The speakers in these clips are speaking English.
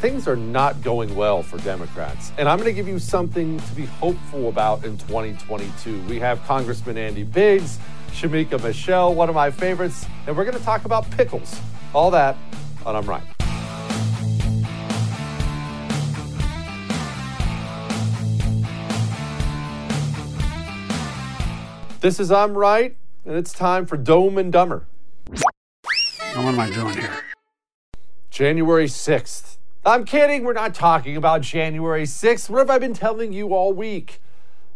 things are not going well for Democrats. And I'm going to give you something to be hopeful about in 2022. We have Congressman Andy Biggs, Shemeka Michelle, one of my favorites, and we're going to talk about pickles. All that on I'm Right. This is I'm Right, and it's time for Dumb and Dumber. What am I doing here? January 6th. I'm kidding. We're not talking about January 6th. What have I been telling you all week?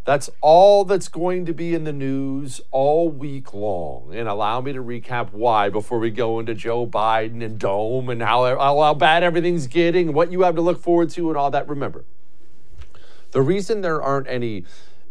That's all that's going to be in the news all week long. And allow me to recap why before we go into Joe Biden and Dumb and how, how bad everything's getting, what you have to look forward to, and all that. Remember, the reason there aren't any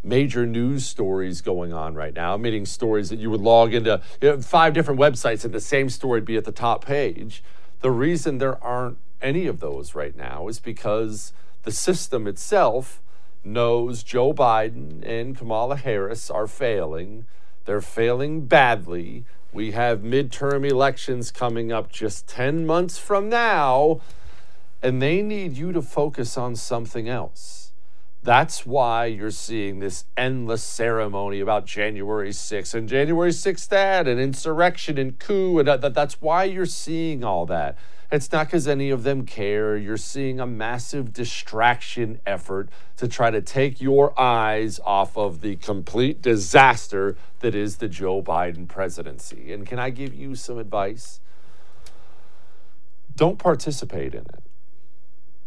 major news stories going on right now, meaning stories that you would log into you know, five different websites and the same story would be at the top page. The reason there aren't any of those right now is because the system itself knows Joe Biden and Kamala Harris are failing. They're failing badly. We have midterm elections coming up just 10 months from now, and they need you to focus on something else. That's why you're seeing this endless ceremony about January 6th and January 6th that and insurrection and coup. And that, that's why you're seeing all that. It's not because any of them care. You're seeing a massive distraction effort to try to take your eyes off of the complete disaster that is the Joe Biden presidency. And can I give you some advice? Don't participate in it.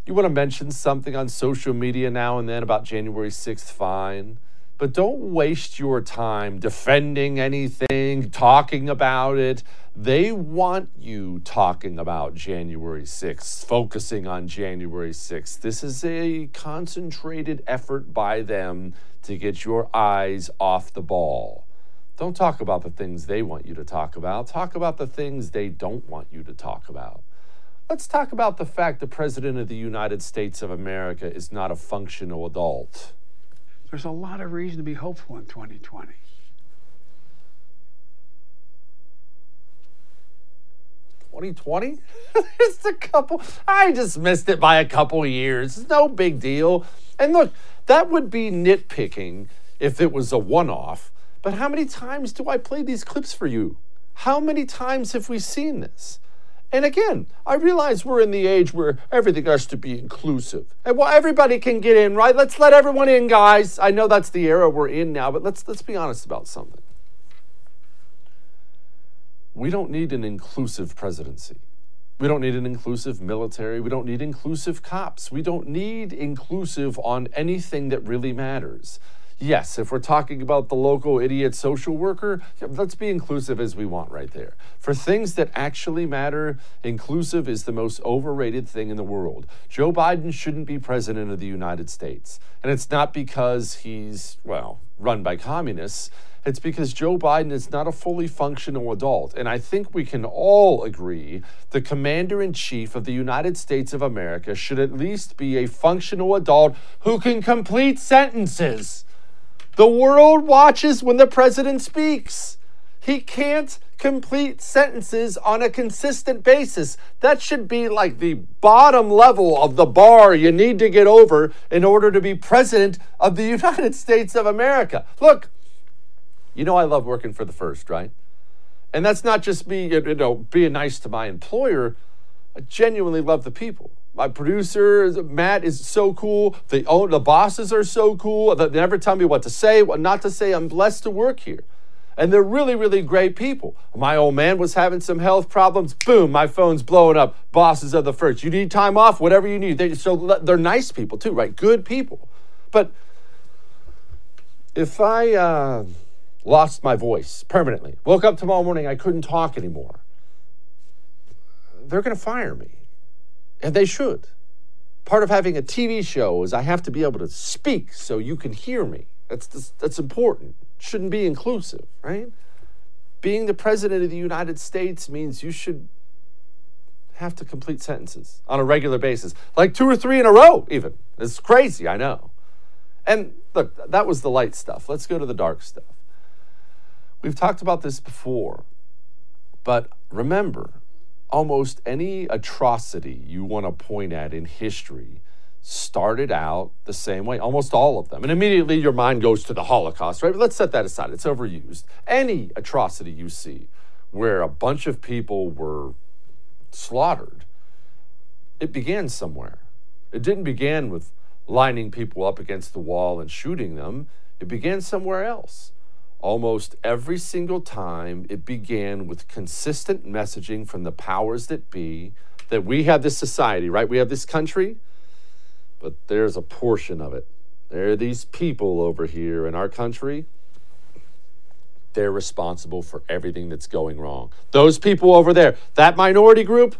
You want to mention something on social media now and then about January 6th, fine. But don't waste your time defending anything, talking about it. They want you talking about January 6th, focusing on January 6th. This is a concentrated effort by them to get your eyes off the ball. Don't talk about the things they want you to talk about. Talk about the things they don't want you to talk about. Let's talk about the fact the President of the United States of America is not a functional adult. There's a lot of reason to be hopeful in 2020. Twenty twenty? It's a couple. I just missed it by a couple years. It's no big deal. And look, that would be nitpicking if it was a one-off. But how many times do I play these clips for you? How many times have we seen this? And again, I realize we're in the age where everything has to be inclusive. And well, everybody can get in, right? Let's let everyone in, guys. I know that's the era we're in now, but let's let's be honest about something. We don't need an inclusive presidency. We don't need an inclusive military. We don't need inclusive cops. We don't need inclusive on anything that really matters. Yes, if we're talking about the local idiot social worker, let's be inclusive as we want right there. For things that actually matter, inclusive is the most overrated thing in the world. Joe Biden shouldn't be president of the United States. And it's not because he's, well, run by communists. It's because Joe Biden is not a fully functional adult. And I think we can all agree the commander in chief of the United States of America should at least be a functional adult who can complete sentences. The world watches when the president speaks. He can't complete sentences on a consistent basis. That should be like the bottom level of the bar you need to get over in order to be president of the United States of America. Look, you know I love working for the first, right? And that's not just me, you know, being nice to my employer. I genuinely love the people. My producer, Matt, is so cool. The, own, the bosses are so cool. They never tell me what to say, what not to say. I'm blessed to work here. And they're really, really great people. My old man was having some health problems. Boom, my phone's blowing up. Bosses are the first. You need time off, whatever you need. They, so they're nice people too, right? Good people. But if I uh, lost my voice permanently, woke up tomorrow morning, I couldn't talk anymore, they're going to fire me. And they should. Part of having a TV show is I have to be able to speak so you can hear me. That's, that's, that's important. Shouldn't be inclusive, right? Being the president of the United States means you should have to complete sentences on a regular basis, like two or three in a row, even. It's crazy, I know. And look, that was the light stuff. Let's go to the dark stuff. We've talked about this before, but remember, almost any atrocity you want to point at in history started out the same way, almost all of them. And immediately your mind goes to the Holocaust, right? But let's set that aside. It's overused. Any atrocity you see where a bunch of people were slaughtered, it began somewhere. It didn't begin with lining people up against the wall and shooting them, it began somewhere else. Almost every single time, it began with consistent messaging from the powers that be that we have this society, right? We have this country but there's a portion of it. There are these people over here in our country. They're responsible for everything that's going wrong. Those people over there, that minority group,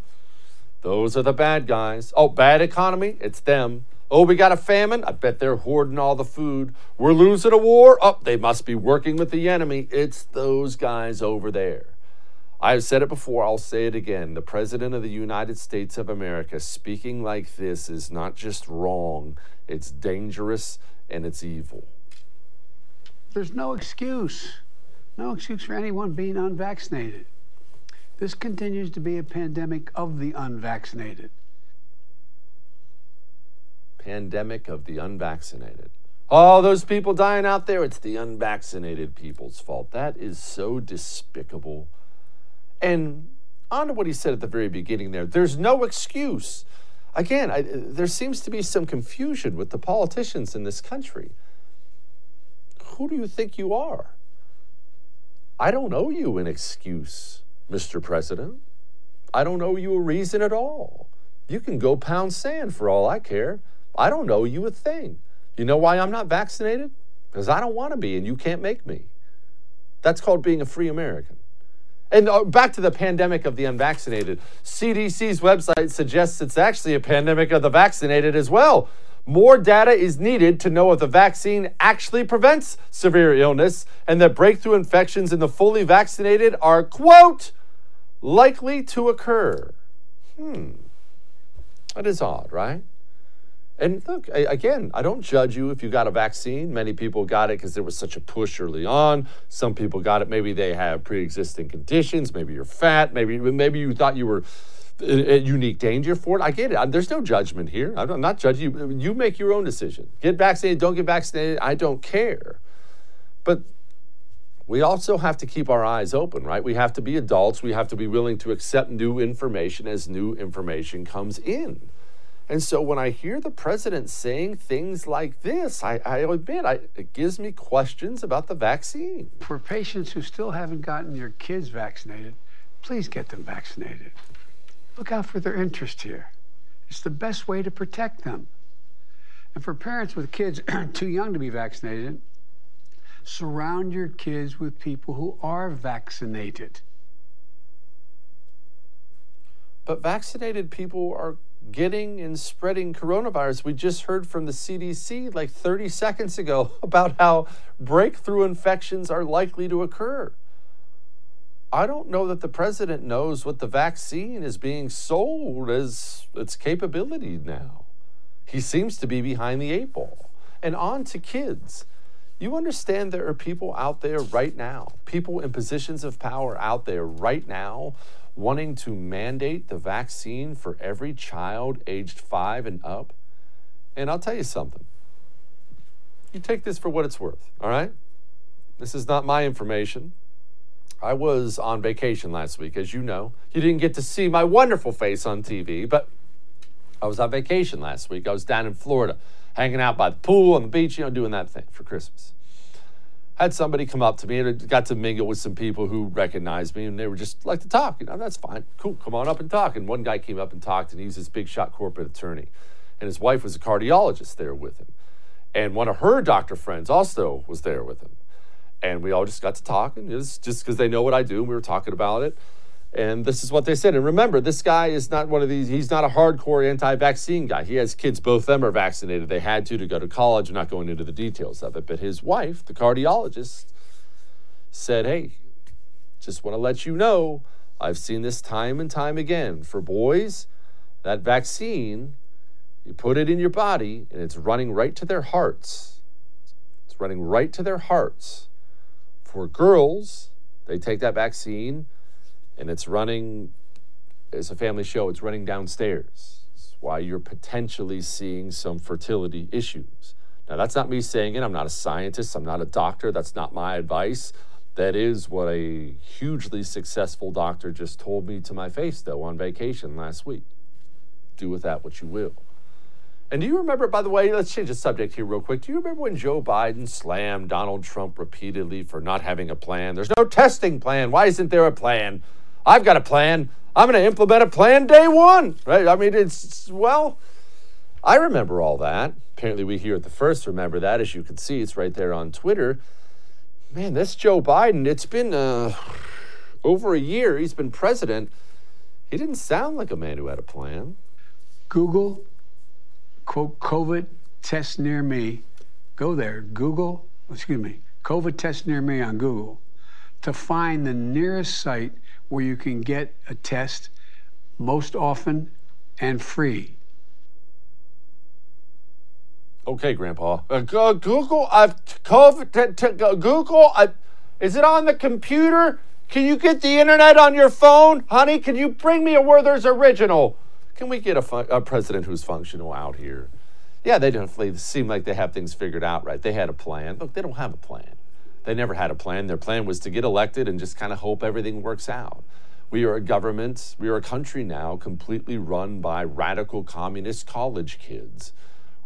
those are the bad guys. Oh, bad economy, it's them. Oh, we got a famine? I bet they're hoarding all the food. We're losing a war? Oh, they must be working with the enemy. It's those guys over there. I've said it before, I'll say it again. The President of the United States of America speaking like this is not just wrong, it's dangerous and it's evil. There's no excuse. No excuse for anyone being unvaccinated. This continues to be a pandemic of the unvaccinated. Pandemic of the unvaccinated. All those people dying out there, it's the unvaccinated people's fault. That is so despicable. And on to what he said at the very beginning there there's no excuse. Again, I, there seems to be some confusion with the politicians in this country. Who do you think you are? I don't owe you an excuse, Mr. President. I don't owe you a reason at all. You can go pound sand for all I care. I don't owe you a thing. You know why I'm not vaccinated? Because I don't want to be, and you can't make me. That's called being a free American. And uh, back to the pandemic of the unvaccinated. CDC's website suggests it's actually a pandemic of the vaccinated as well. More data is needed to know if the vaccine actually prevents severe illness and that breakthrough infections in the fully vaccinated are, quote, likely to occur. Hmm. That is odd, right? And look, again, I don't judge you if you got a vaccine. Many people got it because there was such a push early on. Some people got it, maybe they have pre existing conditions. Maybe you're fat. Maybe, maybe you thought you were a unique danger for it. I get it. There's no judgment here. I'm not judging you. You make your own decision. Get vaccinated, don't get vaccinated. I don't care. But we also have to keep our eyes open, right? We have to be adults. We have to be willing to accept new information as new information comes in. And so when I hear the president saying things like this, I, I admit I, it gives me questions about the vaccine. For patients who still haven't gotten your kids vaccinated, please get them vaccinated. Look out for their interest here. It's the best way to protect them. And for parents with kids too young to be vaccinated, surround your kids with people who are vaccinated. But vaccinated people are getting and spreading coronavirus. We just heard from the CDC like 30 seconds ago about how breakthrough infections are likely to occur. I don't know that the president knows what the vaccine is being sold as its capability now. He seems to be behind the eight ball. And on to kids. You understand there are people out there right now, people in positions of power out there right now wanting to mandate the vaccine for every child aged five and up. And I'll tell you something. You take this for what it's worth, all right? This is not my information. I was on vacation last week, as you know. You didn't get to see my wonderful face on TV, but I was on vacation last week. I was down in Florida, hanging out by the pool on the beach, you know, doing that thing for Christmas had somebody come up to me and got to mingle with some people who recognized me and they were just like to talk. You know, that's fine. Cool. Come on up and talk. And one guy came up and talked and he's this big shot corporate attorney. And his wife was a cardiologist there with him. And one of her doctor friends also was there with him. And we all just got to talk. And it was just because they know what I do. And we were talking about it. And this is what they said. And remember, this guy is not one of these, he's not a hardcore anti vaccine guy. He has kids, both of them are vaccinated. They had to to go to college. I'm not going into the details of it. But his wife, the cardiologist, said, Hey, just want to let you know, I've seen this time and time again. For boys, that vaccine, you put it in your body and it's running right to their hearts. It's running right to their hearts. For girls, they take that vaccine and it's running It's a family show, it's running downstairs. It's why you're potentially seeing some fertility issues. Now, that's not me saying it. I'm not a scientist, I'm not a doctor. That's not my advice. That is what a hugely successful doctor just told me to my face, though, on vacation last week. Do with that what you will. And do you remember, by the way, let's change the subject here real quick. Do you remember when Joe Biden slammed Donald Trump repeatedly for not having a plan? There's no testing plan. Why isn't there a plan? I've got a plan. I'm going to implement a plan day one, right? I mean, it's, well, I remember all that. Apparently, we here at the first remember that. As you can see, it's right there on Twitter. Man, this Joe Biden, it's been uh, over a year. He's been president. He didn't sound like a man who had a plan. Google, quote, COVID test near me. Go there, Google, excuse me, COVID test near me on Google to find the nearest site where you can get a test most often and free. Okay, Grandpa. Uh, Google, I've COVID. Google, I, is it on the computer? Can you get the internet on your phone, honey? Can you bring me a Werther's original? Can we get a, a president who's functional out here? Yeah, they definitely seem like they have things figured out, right? They had a plan. Look, they don't have a plan. They never had a plan. Their plan was to get elected and just kind of hope everything works out. We are a government, we are a country now completely run by radical communist college kids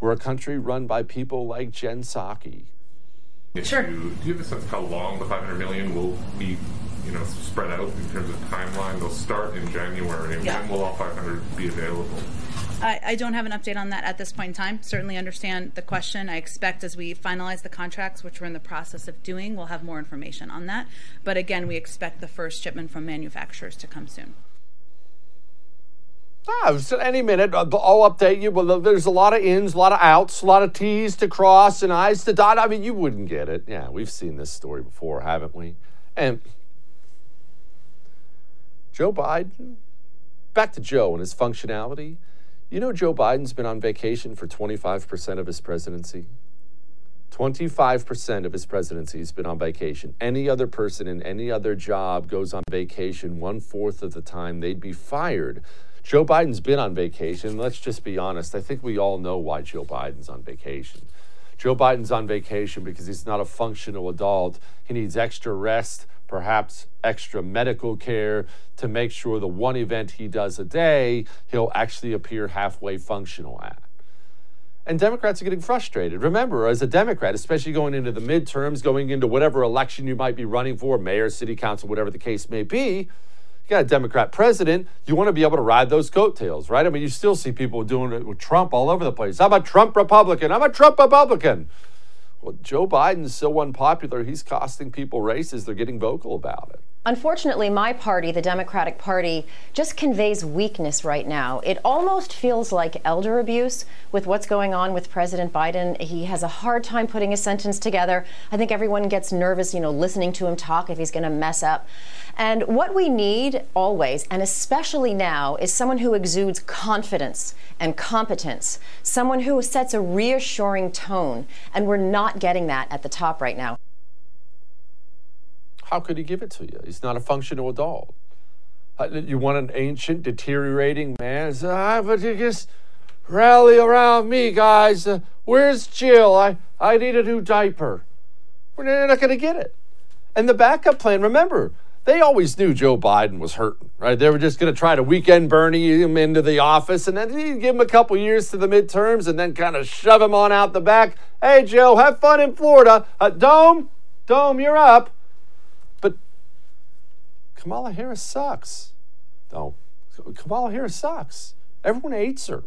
we're a country run by people like Jen Psaki. Sure. Do you have a sense of how long the 500 million will be, you know, spread out in terms of timeline? They'll start in January, and yeah. when will all 500 be available? I, I, don't have an update on that at this point in time. Certainly understand the question. I expect as we finalize the contracts, which we're in the process of doing, we'll have more information on that. But again, we expect the first shipment from manufacturers to come soon. Ah, any minute, uh, I'll update you. But there's a lot of ins, a lot of outs, a lot of T's to cross and I's to dot. I mean, you wouldn't get it. Yeah, we've seen this story before, haven't we? And Joe Biden, back to Joe and his functionality. You know, Joe Biden's been on vacation for 25% of his presidency. 25% of his presidency has been on vacation. Any other person in any other job goes on vacation one fourth of the time, they'd be fired Joe Biden's been on vacation. Let's just be honest. I think we all know why Joe Biden's on vacation. Joe Biden's on vacation because he's not a functional adult. He needs extra rest, perhaps extra medical care to make sure the one event he does a day, he'll actually appear halfway functional at. And Democrats are getting frustrated. Remember, as a Democrat, especially going into the midterms, going into whatever election you might be running for, mayor, city council, whatever the case may be, you got a Democrat president, you want to be able to ride those coattails, right? I mean, you still see people doing it with Trump all over the place. I'm a Trump Republican. I'm a Trump Republican. Well, Joe Biden's so unpopular, he's costing people races. They're getting vocal about it. Unfortunately, my party, the Democratic Party, just conveys weakness right now. It almost feels like elder abuse with what's going on with President Biden. He has a hard time putting a sentence together. I think everyone gets nervous, you know, listening to him talk if he's going to mess up. And what we need always, and especially now, is someone who exudes confidence and competence, someone who sets a reassuring tone. And we're not getting that at the top right now. How could he give it to you? He's not a functional adult. Uh, you want an ancient, deteriorating man? Ah, but you just rally around me, guys. Uh, where's Jill? I, I need a new diaper. We're not going to get it. And the backup plan, remember, they always knew Joe Biden was hurting, right? They were just going to try to weekend Bernie him into the office and then give him a couple years to the midterms and then kind of shove him on out the back. Hey, Joe, have fun in Florida. Uh, Dome, Dome, you're up. Kamala Harris sucks. Don't. Kamala Harris sucks. Everyone hates her.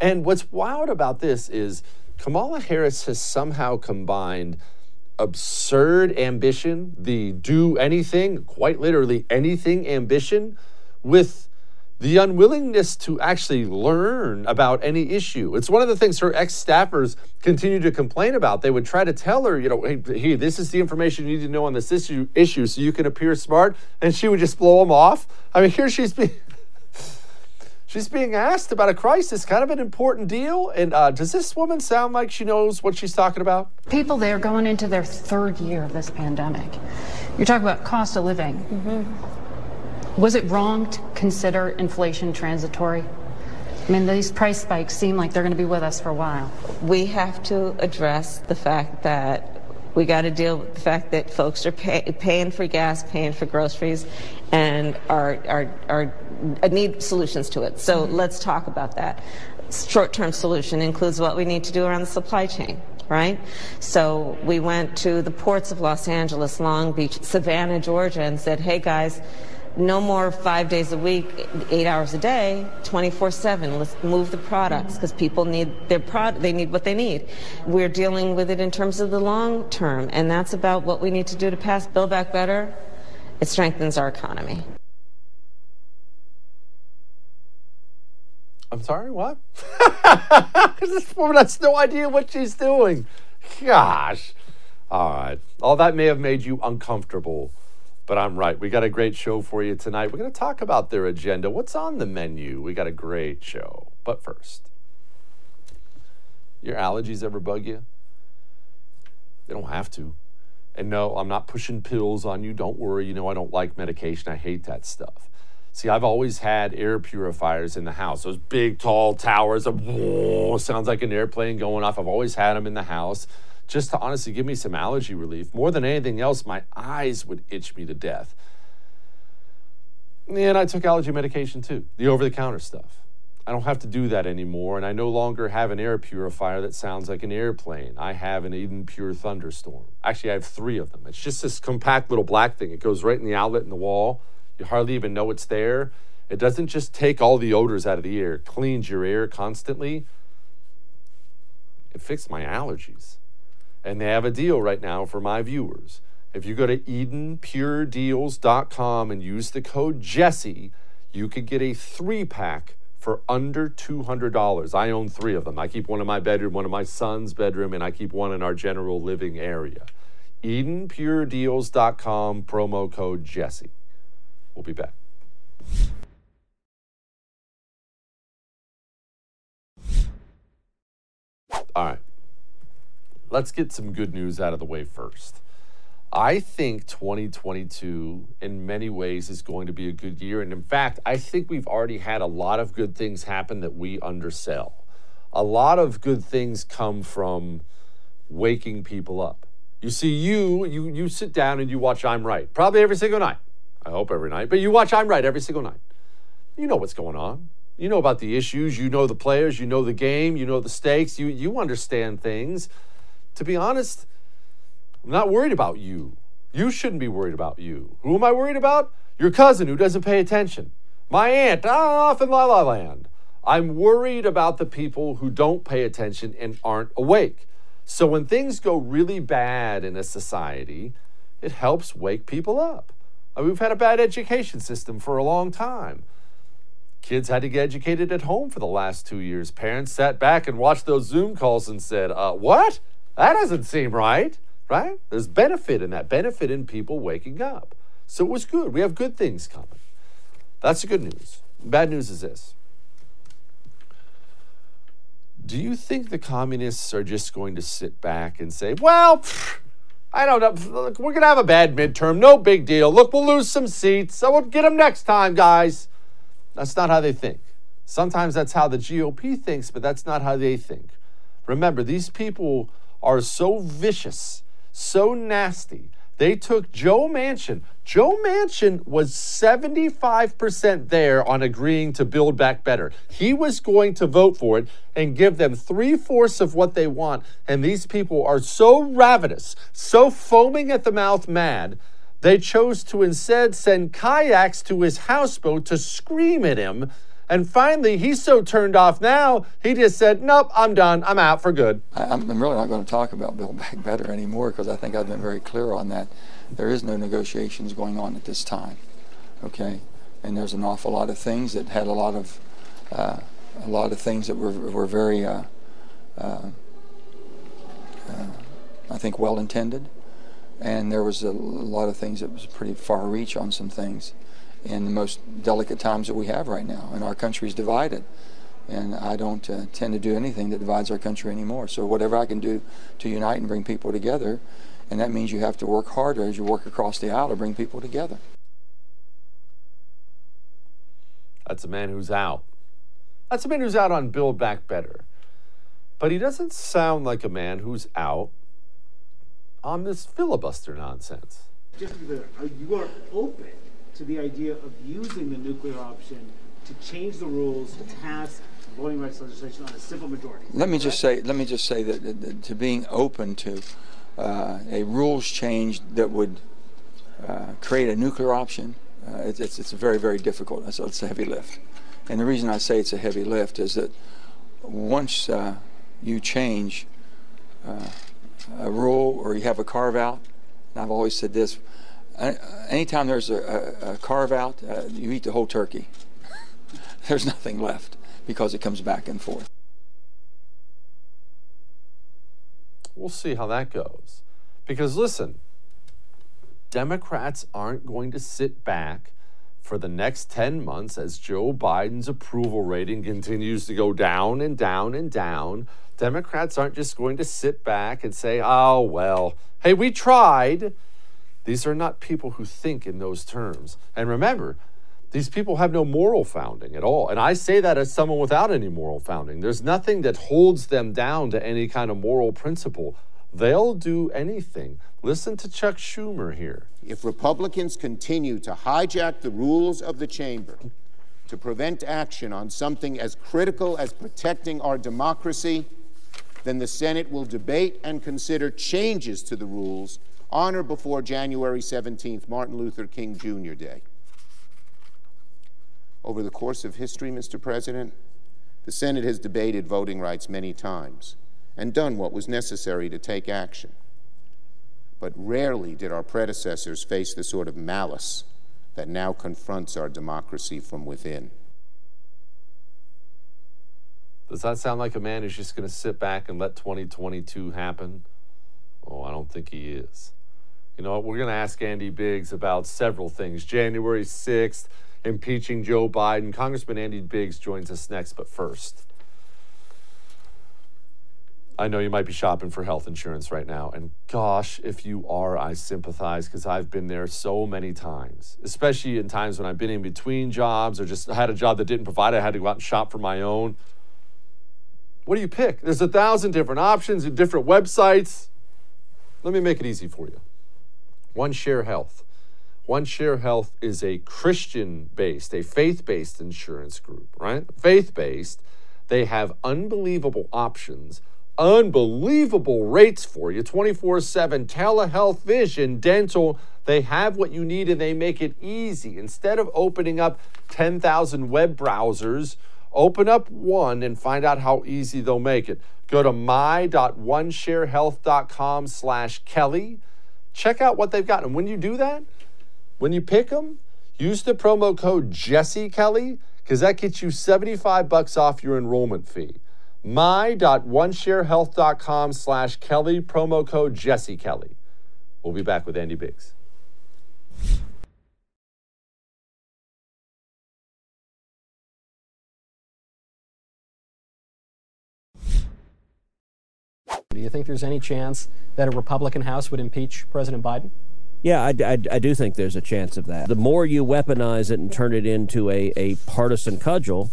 And what's wild about this is Kamala Harris has somehow combined – absurd ambition, the do anything, quite literally anything ambition, with the unwillingness to actually learn about any issue. It's one of the things her ex staffers continue to complain about. They would try to tell her, you know, hey, hey, this is the information you need to know on this issue, issue so you can appear smart. And she would just blow them off. I mean, here she's being. She's being asked about a crisis, kind of an important deal. And uh, does this woman sound like she knows what she's talking about? People there going into their third year of this pandemic. You're talking about cost of living. Mm-hmm. Was it wrong to consider inflation transitory? I mean, these price spikes seem like they're going to be with us for a while. We have to address the fact that we got to deal with the fact that folks are pay, paying for gas, paying for groceries, and are, are, are need solutions to it. So mm-hmm. let's talk about that. Short-term solution includes what we need to do around the supply chain right? So we went to the ports of Los Angeles, Long Beach, Savannah, Georgia, and said, hey guys, no more five days a week, eight hours a day, 24/7. Let's move the products because people need their product. They need what they need. We're dealing with it in terms of the long term, and that's about what we need to do to pass Build Back Better. It strengthens our economy. I'm sorry, what? this woman has no idea what she's doing. Gosh. All right. All that may have made you uncomfortable but I'm right. We got a great show for you tonight. We're going to talk about their agenda. What's on the menu? We got a great show. But first, your allergies ever bug you? They don't have to. And no, I'm not pushing pills on you. Don't worry. You know, I don't like medication. I hate that stuff. See, I've always had air purifiers in the house. Those big, tall towers of whoa, sounds like an airplane going off. I've always had them in the house just to honestly give me some allergy relief. More than anything else, my eyes would itch me to death. And I took allergy medication too, the over the counter stuff. I don't have to do that anymore, and I no longer have an air purifier that sounds like an airplane. I have an Eden Pure Thunderstorm. Actually, I have three of them. It's just this compact little black thing. It goes right in the outlet in the wall. You hardly even know it's there. It doesn't just take all the odors out of the air, cleans your air constantly. It fixed my allergies. And they have a deal right now for my viewers. If you go to EdenPureDeals.com and use the code Jesse, you could get a three pack for under $200. I own three of them. I keep one in my bedroom, one in my son's bedroom, and I keep one in our general living area. EdenPureDeals.com, promo code Jesse. We'll be back. All right let's get some good news out of the way first. I think 2022, in many ways, is going to be a good year. And in fact, I think we've already had a lot of good things happen that we undersell. A lot of good things come from waking people up. You see, you, you, you sit down and you watch I'm Right, probably every single night. I hope every night, but you watch I'm Right every single night. You know what's going on. You know about the issues, you know the players, you know the game, you know the stakes, you, you understand things to be honest, I'm not worried about you. You shouldn't be worried about you. Who am I worried about? Your cousin who doesn't pay attention. My aunt ah, off in La La Land. I'm worried about the people who don't pay attention and aren't awake. So when things go really bad in a society, it helps wake people up. I mean, we've had a bad education system for a long time. Kids had to get educated at home for the last two years. Parents sat back and watched those Zoom calls and said, uh, What? That doesn't seem right, right? There's benefit in that, benefit in people waking up. So it was good. We have good things coming. That's the good news. Bad news is this. Do you think the communists are just going to sit back and say, well, I don't know, look, we're going to have a bad midterm, no big deal. Look, we'll lose some seats, so we'll get them next time, guys. That's not how they think. Sometimes that's how the GOP thinks, but that's not how they think. Remember, these people are so vicious, so nasty. They took Joe Manchin. Joe Manchin was 75% there on agreeing to build back better. He was going to vote for it and give them three fourths of what they want. And these people are so ravenous, so foaming at the mouth mad, they chose to instead send kayaks to his houseboat to scream at him and finally, he's so turned off now, he just said, Nope, I'm done. I'm out for good. I'm really not going to talk about Build Back Better anymore because I think I've been very clear on that. There is no negotiations going on at this time. Okay? And there's an awful lot of things that had a lot of. Uh, a lot of things that were, were very, uh, uh, uh I think, well intended. And there was a lot of things that was pretty far reach on some things in the most delicate times that we have right now. And our country is divided. And I don't uh, tend to do anything that divides our country anymore. So whatever I can do to unite and bring people together, and that means you have to work harder as you work across the aisle to bring people together. That's a man who's out. That's a man who's out on Build Back Better. But he doesn't sound like a man who's out on this filibuster nonsense. Just to be clear, you are open to the idea of using the nuclear option to change the rules to pass voting rights legislation on a simple majority. Let me just say, let me just say that, that, that to being open to uh, a rules change that would uh, create a nuclear option, uh, it's, it's, it's very, very difficult. It's, it's a heavy lift. And the reason I say it's a heavy lift is that once uh, you change uh, a rule or you have a carve out, and I've always said this, anytime there's a, a, a carve out, uh, you eat the whole turkey. there's nothing left because it comes back and forth. We'll see how that goes. Because listen, Democrats aren't going to sit back for the next 10 months as Joe Biden's approval rating continues to go down and down and down. Democrats aren't just going to sit back and say, oh, well, hey, we tried. These are not people who think in those terms. And remember, these people have no moral founding at all. And I say that as someone without any moral founding. There's nothing that holds them down to any kind of moral principle. They'll do anything. Listen to Chuck Schumer here. If Republicans continue to hijack the rules of the chamber to prevent action on something as critical as protecting our democracy, then the Senate will debate and consider changes to the rules on or before January 17th, Martin Luther King Jr. Day. Over the course of history, Mr. President, the Senate has debated voting rights many times and done what was necessary to take action. But rarely did our predecessors face the sort of malice that now confronts our democracy from within. Does that sound like a man who's just going to sit back and let 2022 happen? Oh, I don't think he is. You know, we're going to ask Andy Biggs about several things. January 6th, impeaching Joe Biden. Congressman Andy Biggs joins us next, but first, I know you might be shopping for health insurance right now. And gosh, if you are, I sympathize because I've been there so many times, especially in times when I've been in between jobs or just had a job that didn't provide. I had to go out and shop for my own. What do you pick? There's a thousand different options and different websites. Let me make it easy for you. One Share Health. One Share Health is a Christian based, a faith based insurance group, right? Faith based. They have unbelievable options, unbelievable rates for you 24 7 telehealth, vision, dental. They have what you need and they make it easy. Instead of opening up 10,000 web browsers, open up one and find out how easy they'll make it. Go to my.onesharehealth.com slash Kelly. Check out what they've got. And when you do that, when you pick them, use the promo code Jesse Kelly because that gets you 75 bucks off your enrollment fee. My.onesharehealth.com slash Kelly, promo code Jesse Kelly. We'll be back with Andy Biggs. Think there's any chance that a Republican House would impeach President Biden? Yeah, I, I, I, do think there's a chance of that. The more you weaponize it and turn it into a, a partisan cudgel,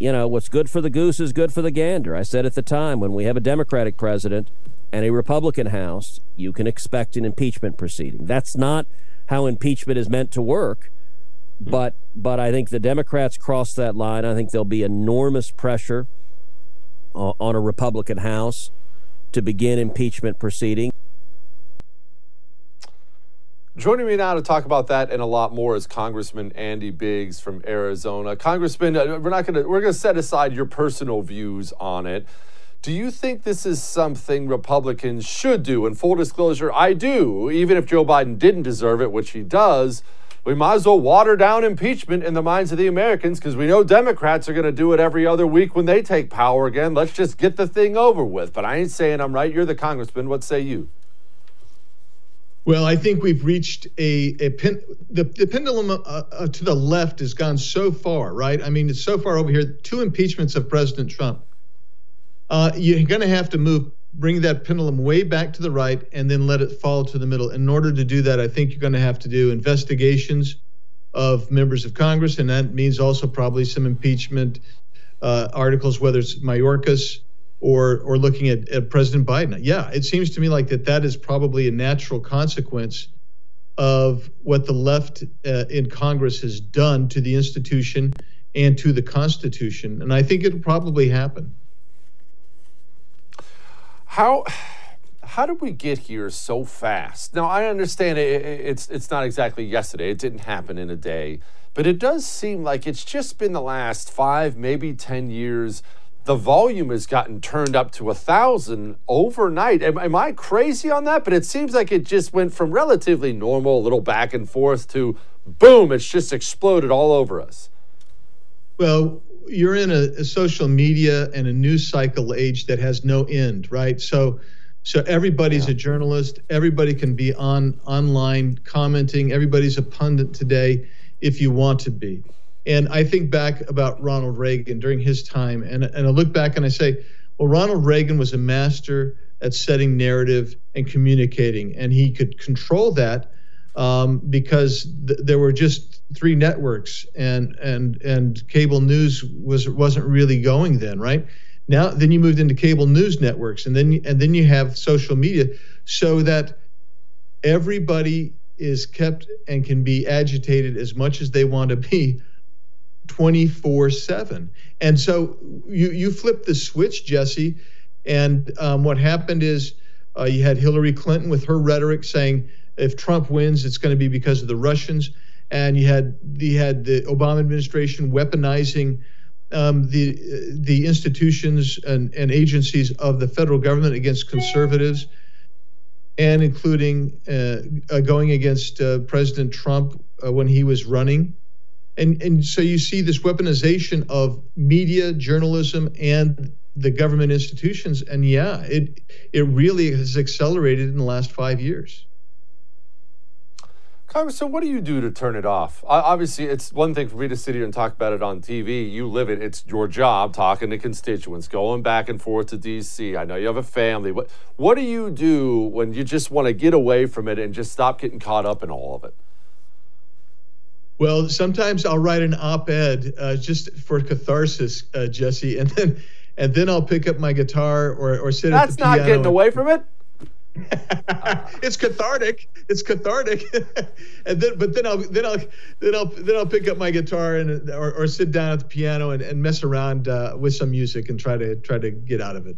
you know, what's good for the goose is good for the gander. I said at the time when we have a Democratic president and a Republican House, you can expect an impeachment proceeding. That's not how impeachment is meant to work. Hmm. But but I think the Democrats cross that line. I think there'll be enormous pressure uh, on a Republican House to begin impeachment proceedings. Joining me now to talk about that and a lot more is Congressman Andy Biggs from Arizona. Congressman, uh, we're not going to we're going to set aside your personal views on it. Do you think this is something Republicans should do? And full disclosure, I do. Even if Joe Biden didn't deserve it, which he does, we might as well water down impeachment in the minds of the Americans because we know Democrats are going to do it every other week when they take power again. Let's just get the thing over with. But I ain't saying I'm right. You're the congressman. What say you? Well, I think we've reached a, a the, the pendulum uh, uh, to the left has gone so far, right? I mean, it's so far over here. Two impeachments of President Trump. Uh, you're going to have to move, bring that pendulum way back to the right, and then let it fall to the middle. In order to do that, I think you're going to have to do investigations of members of Congress, and that means also probably some impeachment uh, articles, whether it's Mayorkas or or looking at, at President Biden. Yeah, it seems to me like that that is probably a natural consequence of what the left uh, in Congress has done to the institution and to the Constitution, and I think it'll probably happen. How how did we get here so fast? Now I understand it, it's it's not exactly yesterday. It didn't happen in a day, but it does seem like it's just been the last five, maybe ten years. The volume has gotten turned up to a thousand overnight. Am, am I crazy on that? But it seems like it just went from relatively normal, a little back and forth, to boom, it's just exploded all over us. Well, you're in a, a, social media and a news cycle age that has no end, right? So, so everybody's yeah. a journalist. Everybody can be on online commenting. Everybody's a pundit today, if you want to be. And I think back about Ronald Reagan during his time, and and I look back and I say, well, Ronald Reagan was a master at setting narrative and communicating, and he could control that um, because th- there were just three networks, and and and cable news was wasn't really going then, right? Now, then you moved into cable news networks, and then and then you have social media, so that everybody is kept and can be agitated as much as they want to be 24 7 and so you you flip the switch jesse and um, what happened is uh, you had hillary clinton with her rhetoric saying if Trump wins, it's going to be because of the Russians. And you had you had the Obama administration weaponizing um, the the institutions and, and agencies of the federal government against conservatives, and including uh, uh, going against uh, President Trump uh, when he was running. And, and so you see this weaponization of media, journalism, and the government institutions. And yeah, it it really has accelerated in the last five years. So, what do you do to turn it off? Obviously, it's one thing for me to sit here and talk about it on TV. You live it. It's your job talking to constituents, going back and forth to D.C. I know you have a family. What What do you do when you just want to get away from it and just stop getting caught up in all of it? Well, sometimes I'll write an op-ed uh, just for catharsis, uh, Jesse, and then and then I'll pick up my guitar or or sit That's at the piano. That's not getting away from it. it's cathartic. It's cathartic. and then, but then I'll then I'll then I'll then I'll pick up my guitar and or, or sit down at the piano and, and mess around uh, with some music and try to try to get out of it.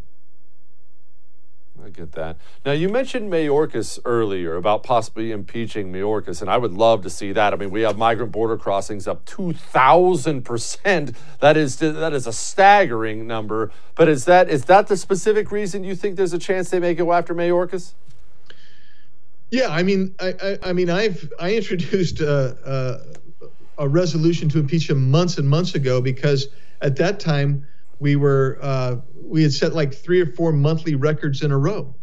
I get that. Now you mentioned Mayorkas earlier about possibly impeaching Mayorkas, and I would love to see that. I mean, we have migrant border crossings up two thousand percent. That is that is a staggering number. But is that is that the specific reason you think there's a chance they may go after Mayorkas? Yeah, I mean, I, I, I mean, I've I introduced a, a, a resolution to impeach him months and months ago because at that time we were uh, we had set like three or four monthly records in a row,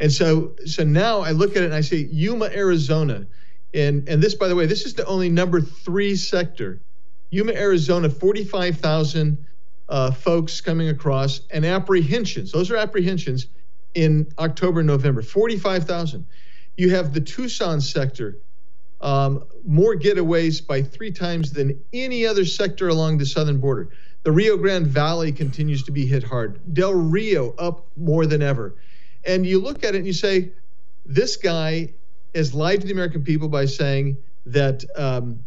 and so so now I look at it and I say Yuma, Arizona, and and this by the way, this is the only number three sector, Yuma, Arizona, forty five thousand uh, folks coming across and apprehensions. Those are apprehensions in October, November, forty five thousand. You have the Tucson sector, um, more getaways by three times than any other sector along the southern border. The Rio Grande Valley continues to be hit hard. Del Rio up more than ever. And you look at it and you say, this guy has lied to the American people by saying that um,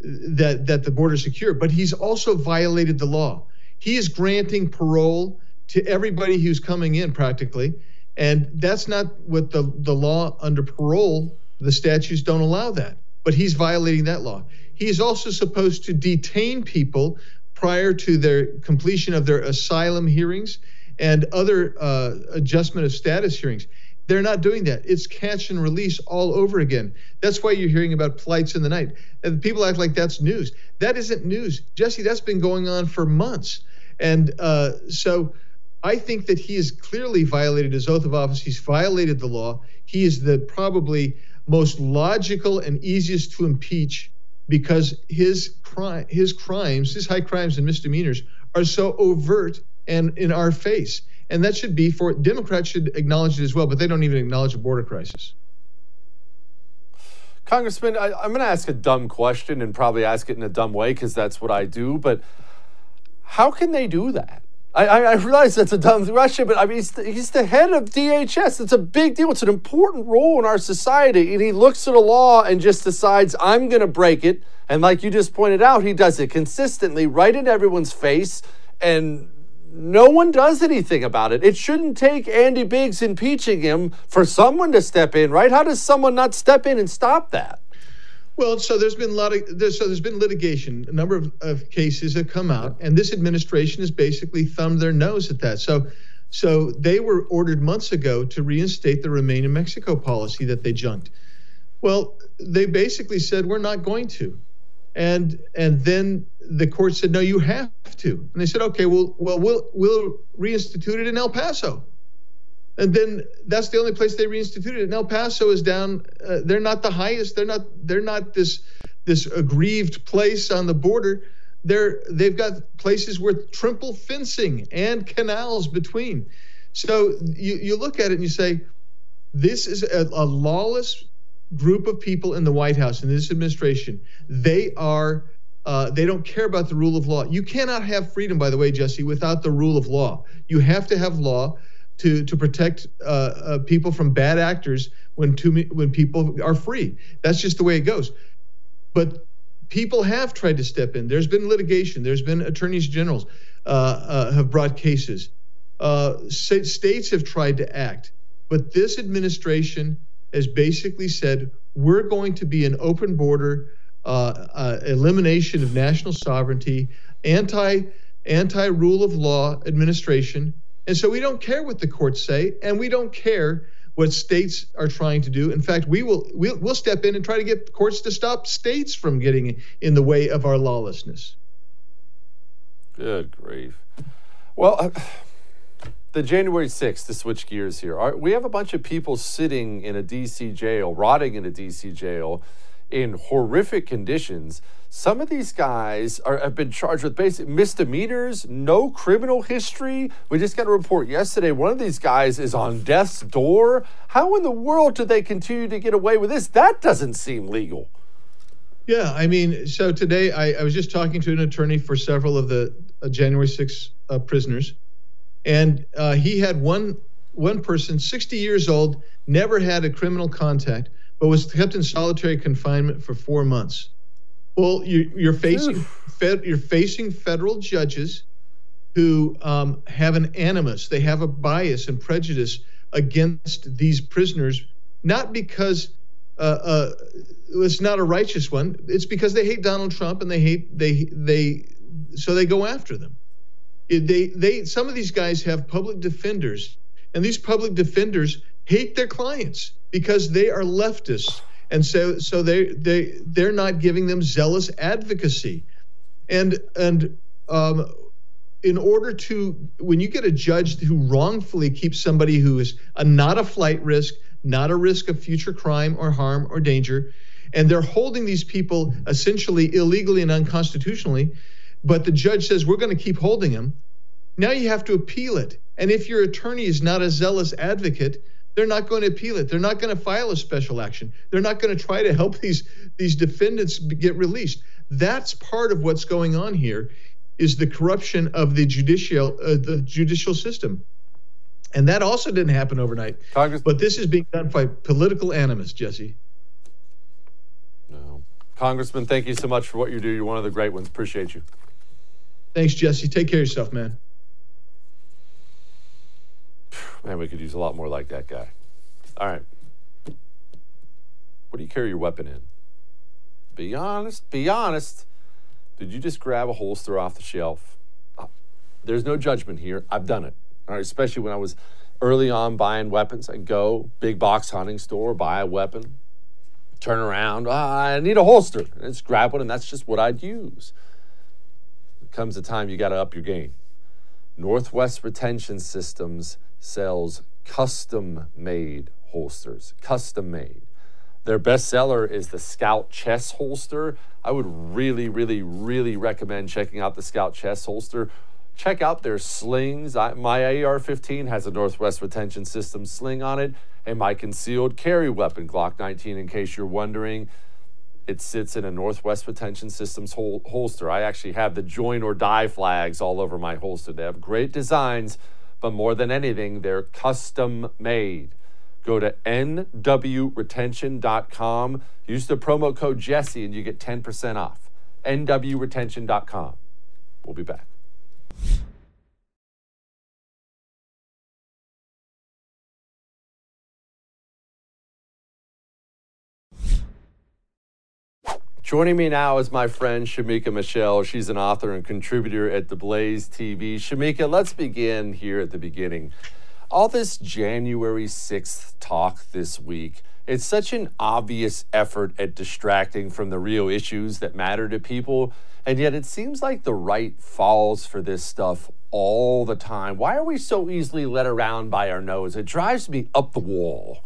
that that the border is secure, but he's also violated the law. He is granting parole to everybody who's coming in practically, and that's not what the the law under parole. The statutes don't allow that, but he's violating that law. He is also supposed to detain people prior to their completion of their asylum hearings and other uh, adjustment of status hearings. They're not doing that. It's catch and release all over again. That's why you're hearing about flights in the night. And people act like that's news. That isn't news. Jesse, that's been going on for months. And uh, so I think that he has clearly violated his oath of office. He's violated the law. He is the probably most logical and easiest to impeach because his crime, his crimes, his high crimes and misdemeanors are so overt and in our face. And that should be for Democrats should acknowledge it as well, but they don't even acknowledge a border crisis. Congressman, I, am going to ask a dumb question and probably ask it in a dumb way because that's what I do. But how can they do that? I, I, realize that's a dumb question, but I mean, he's the, he's the head of DHS. It's a big deal. It's an important role in our society. And he looks at a law and just decides, I'm going to break it. And like you just pointed out, he does it consistently, right in everyone's face. And no one does anything about it. It shouldn't take Andy Biggs impeaching him for someone to step in, right? How does someone not step in and stop that? Well, so there's been a lot of there's, so there's been litigation. A number of, of cases have come out, and this administration has basically thumbed their nose at that. So, so they were ordered months ago to reinstate the Remain in Mexico policy that they junked. Well, they basically said we're not going to, and and then the court said no, you have to, and they said okay, well, well, we'll we'll reinstitute it in El Paso and then that's the only place they reinstituted it. El Paso is down. Uh, they're not the highest. They're not. They're not this this aggrieved place on the border. They're they've got places with triple fencing and canals between. So you you look at it and you say, this is a, a lawless group of people in the White House in this administration. They are. Uh, they don't care about the rule of law. You cannot have freedom, by the way, Jesse, without the rule of law. You have to have law to to protect uh, uh, people from bad actors when too when people are free. That's just the way it goes. But people have tried to step in. There's been litigation. There's been attorneys generals uh, uh have brought cases. Uh, states have tried to act, but this administration has basically said we're going to be an open border, uh, elimination of national sovereignty, anti anti rule of law administration and so we don't care what the courts say, and we don't care what states are trying to do. In fact, we will we'll, we'll step in and try to get courts to stop states from getting in the way of our lawlessness. Good grief. Well, uh, the January 6th, to switch gears here, we have a bunch of people sitting in a D.C. jail, rotting in a D.C. jail in horrific conditions. Some of these guys are, have been charged with basic misdemeanors, no criminal history. We just got a report yesterday. One of these guys is on death's door. How in the world do they continue to get away with this? That doesn't seem legal. Yeah, I mean, so today I, I was just talking to an attorney for several of the uh, January 6 uh, prisoners, and uh, he had one one person, 60 years old, never had a criminal contact but was kept in solitary confinement for four months. Well, you, are facing fed, you're facing federal judges who um, have an animus. They have a bias and prejudice against these prisoners, not because uh, uh, it's not a righteous one. It's because they hate Donald Trump and they hate they they so they go after them. They they some of these guys have public defenders, and these public defenders hate their clients because they are leftists. And so so they they they're not giving them zealous advocacy. And and um, in order to when you get a judge who wrongfully keeps somebody who is a, not a flight risk not a risk of future crime or harm or danger and they're holding these people essentially illegally and unconstitutionally but the judge says we're going to keep holding them now you have to appeal it. And if your attorney is not a zealous advocate they're not going to appeal it. They're not going to file a special action. They're not going to try to help these these defendants get released. That's part of what's going on here is the corruption of the judicial uh, the judicial system. And that also didn't happen overnight. Congress- but this is being done by political animus, Jesse. No. Congressman, thank you so much for what you do. You're one of the great ones. Appreciate you. Thanks, Jesse. Take care of yourself, man. Man, we could use a lot more like that guy. All right. What do you carry your weapon in? Be honest. Be honest. Did you just grab a holster off the shelf? Uh, there's no judgment here. I've done it. All right, especially when I was early on buying weapons. I'd go big box hunting store, buy a weapon, turn around. Ah, I need a holster. And just grab one, and that's just what I'd use. Comes a time you got to up your game. Northwest Retention Systems sells custom made holsters, custom made. Their best seller is the Scout Chess holster. I would really, really, really recommend checking out the Scout Chess holster. Check out their slings. I, my AR 15 has a Northwest Retention System sling on it, and my concealed carry weapon, Glock 19, in case you're wondering. It sits in a Northwest Retention Systems hol- holster. I actually have the join or die flags all over my holster. They have great designs, but more than anything, they're custom made. Go to nwretention.com, use the promo code Jesse, and you get 10% off. nwretention.com. We'll be back. Joining me now is my friend Shemeka Michelle. She's an author and contributor at The Blaze TV. Shemeka, let's begin here at the beginning. All this January 6th talk this week, it's such an obvious effort at distracting from the real issues that matter to people. And yet it seems like the right falls for this stuff all the time. Why are we so easily led around by our nose? It drives me up the wall.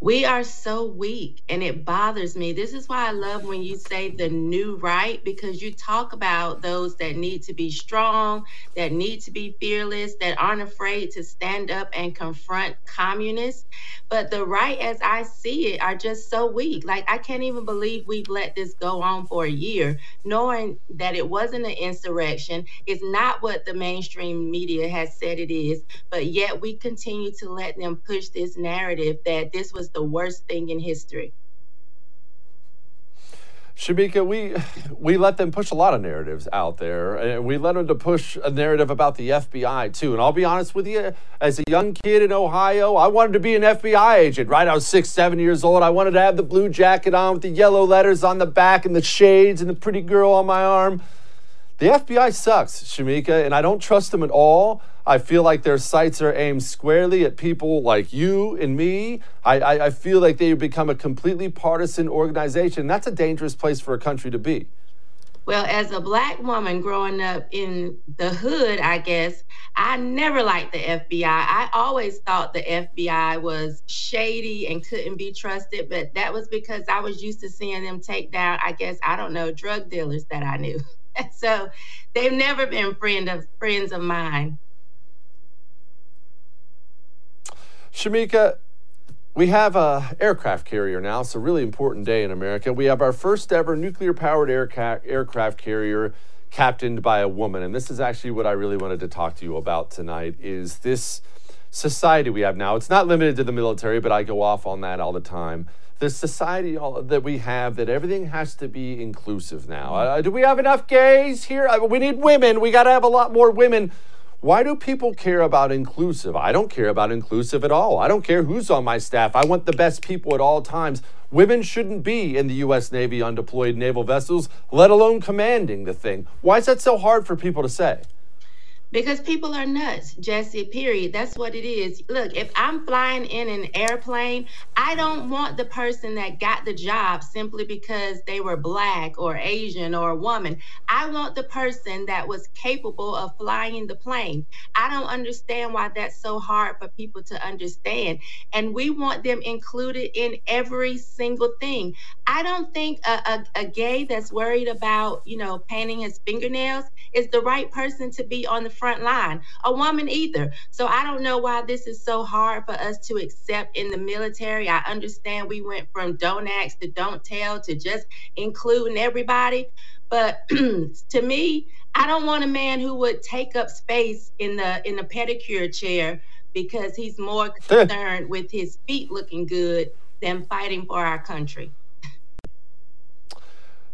We are so weak and it bothers me. This is why I love when you say the new right, because you talk about those that need to be strong, that need to be fearless, that aren't afraid to stand up and confront communists. But the right, as I see it, are just so weak. Like, I can't even believe we've let this go on for a year, knowing that it wasn't an insurrection. It's not what the mainstream media has said it is, but yet we continue to let them push this narrative that this was the worst thing in history. Shemeka, we we let them push a lot of narratives out there, and we let them to push a narrative about the FBI too. And I'll be honest with you, as a young kid in Ohio, I wanted to be an FBI agent. Right, I was six, seven years old. I wanted to have the blue jacket on with the yellow letters on the back and the shades and the pretty girl on my arm. The FBI sucks, Shemeka, and I don't trust them at all. I feel like their sights are aimed squarely at people like you and me. I, I, I feel like they have become a completely partisan organization. That's a dangerous place for a country to be. Well, as a black woman growing up in the hood, I guess, I never liked the FBI. I always thought the FBI was shady and couldn't be trusted, but that was because I was used to seeing them take down, I guess, I don't know, drug dealers that I knew. so they've never been friend of friends of mine. Shemeka, we have a aircraft carrier now. It's a really important day in America. We have our first ever nuclear powered airca- aircraft carrier captained by a woman. And this is actually what I really wanted to talk to you about tonight is this society we have now. It's not limited to the military, but I go off on that all the time this society that we have that everything has to be inclusive now. Uh, do we have enough gays here? Uh, we need women. We got to have a lot more women. Why do people care about inclusive? I don't care about inclusive at all. I don't care who's on my staff. I want the best people at all times. Women shouldn't be in the U.S. Navy on deployed naval vessels, let alone commanding the thing. Why is that so hard for people to say? Because people are nuts, Jesse, period. That's what it is. Look, if I'm flying in an airplane, I don't want the person that got the job simply because they were black or Asian or a woman. I want the person that was capable of flying the plane. I don't understand why that's so hard for people to understand. And we want them included in every single thing. I don't think a, a, a gay that's worried about, you know, painting his fingernails is the right person to be on the front line, a woman either. So I don't know why this is so hard for us to accept in the military. I understand we went from don't ask to don't tell to just including everybody. But to me, I don't want a man who would take up space in the in the pedicure chair because he's more concerned with his feet looking good than fighting for our country.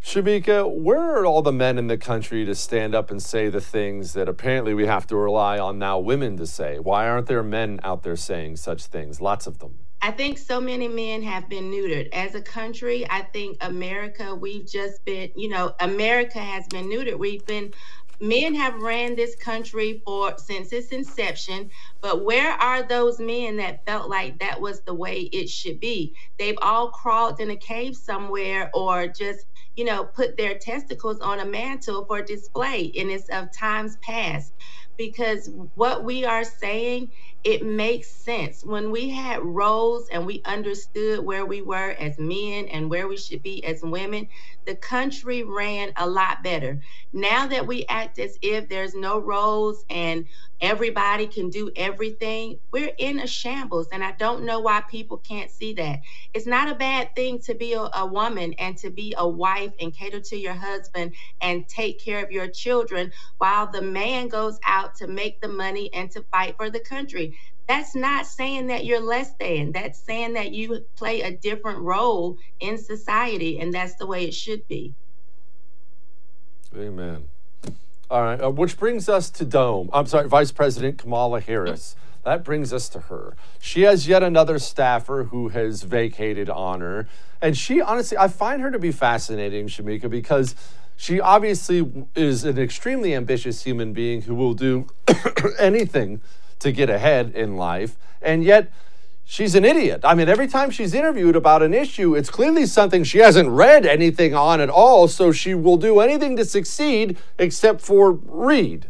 Shemeka, where are all the men in the country to stand up and say the things that apparently we have to rely on now women to say? Why aren't there men out there saying such things? Lots of them. I think so many men have been neutered. As a country, I think America, we've just been, you know, America has been neutered. We've been men have ran this country for since its inception but where are those men that felt like that was the way it should be they've all crawled in a cave somewhere or just you know, put their testicles on a mantle for display, and it's of times past. because what we are saying it makes sense. When we had roles and we understood where we were as men and where we should be as women the country ran a lot better. Now that we act as if there's no roles and everybody can do everything we're in a shambles and i don't know why people can't see that. It's not a bad thing to be a, a woman and to be a wife and cater to your husband and take care of your children while the man goes out to make the money and to fight for the country that's not saying that you're less than. That's saying that you play a different role in society, and that's the way it should be. Amen. All right, uh, which brings us to Dumb. I'm sorry, Vice President Kamala Harris. That brings us to her. She has yet another staffer who has vacated on her. And she, honestly, I find her to be fascinating, Shemeka, because she obviously is an extremely ambitious human being who will do anything to get ahead in life. And yet, she's an idiot. I mean, every time she's interviewed about an issue, it's clearly something she hasn't read anything on at all. So she will do anything to succeed except for read.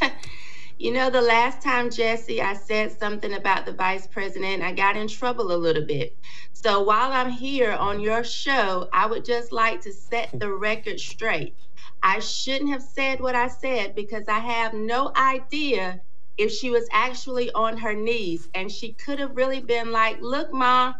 you know, the last time, Jesse, I said something about the vice president, I got in trouble a little bit. So while I'm here on your show, I would just like to set the record straight. I shouldn't have said what I said because I have no idea if she was actually on her knees and she could have really been like, look, mom,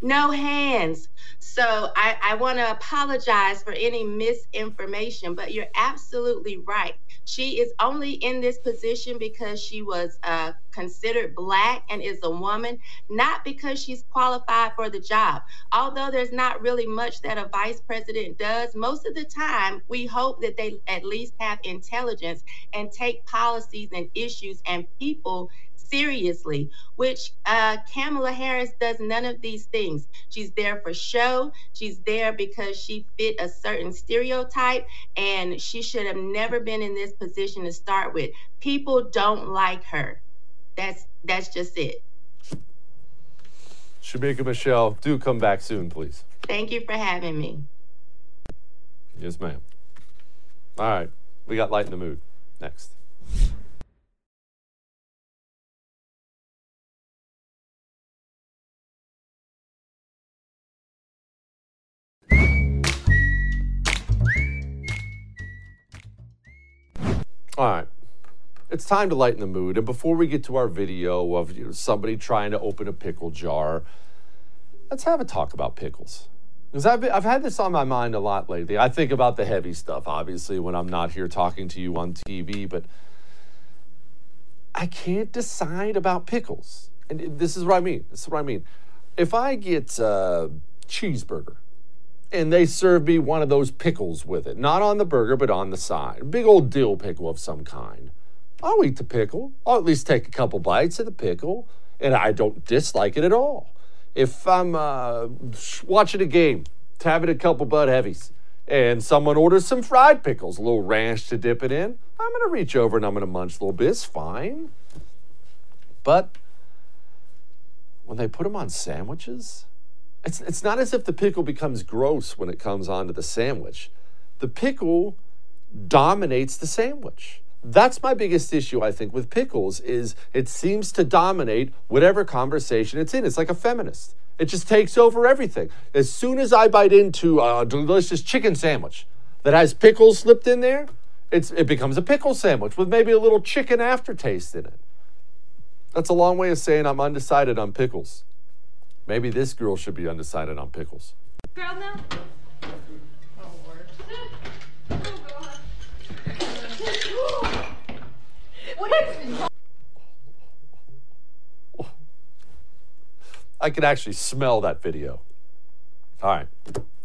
no hands. So I, I want to apologize for any misinformation, but you're absolutely right. She is only in this position because she was uh, considered black and is a woman, not because she's qualified for the job. Although there's not really much that a vice president does, most of the time we hope that they at least have intelligence and take policies and issues and people seriously, which uh, Kamala Harris does none of these things. She's there for show. She's there because she fit a certain stereotype, and she should have never been in this position to start with. People don't like her. That's that's just it. Shemeka Michelle, do come back soon, please. Thank you for having me. Yes, ma'am. All right, we got light in the mood. Next. All right. It's time to lighten the mood. And before we get to our video of you know, somebody trying to open a pickle jar, let's have a talk about pickles. Because I've, I've had this on my mind a lot lately. I think about the heavy stuff, obviously, when I'm not here talking to you on TV, but I can't decide about pickles. And this is what I mean. This is what I mean. If I get a cheeseburger and they serve me one of those pickles with it. Not on the burger, but on the side. Big old dill pickle of some kind. I'll eat the pickle. I'll at least take a couple bites of the pickle, and I don't dislike it at all. If I'm uh, watching a game, having a couple Bud Heavies, and someone orders some fried pickles, a little ranch to dip it in, I'm going to reach over and I'm going to munch a little bit. It's fine. But when they put them on sandwiches, it's, it's not as if the pickle becomes gross when it comes onto the sandwich. The pickle dominates the sandwich. That's my biggest issue, I think, with pickles is it seems to dominate whatever conversation it's in. It's like a feminist. It just takes over everything. As soon as I bite into a delicious chicken sandwich that has pickles slipped in there, it's, it becomes a pickle sandwich with maybe a little chicken aftertaste in it. That's a long way of saying I'm undecided on pickles. Maybe this girl should be undecided on pickles. Girl, no. I can actually smell that video. All right.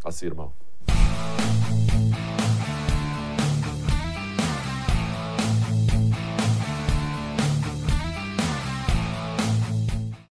I'll see you tomorrow.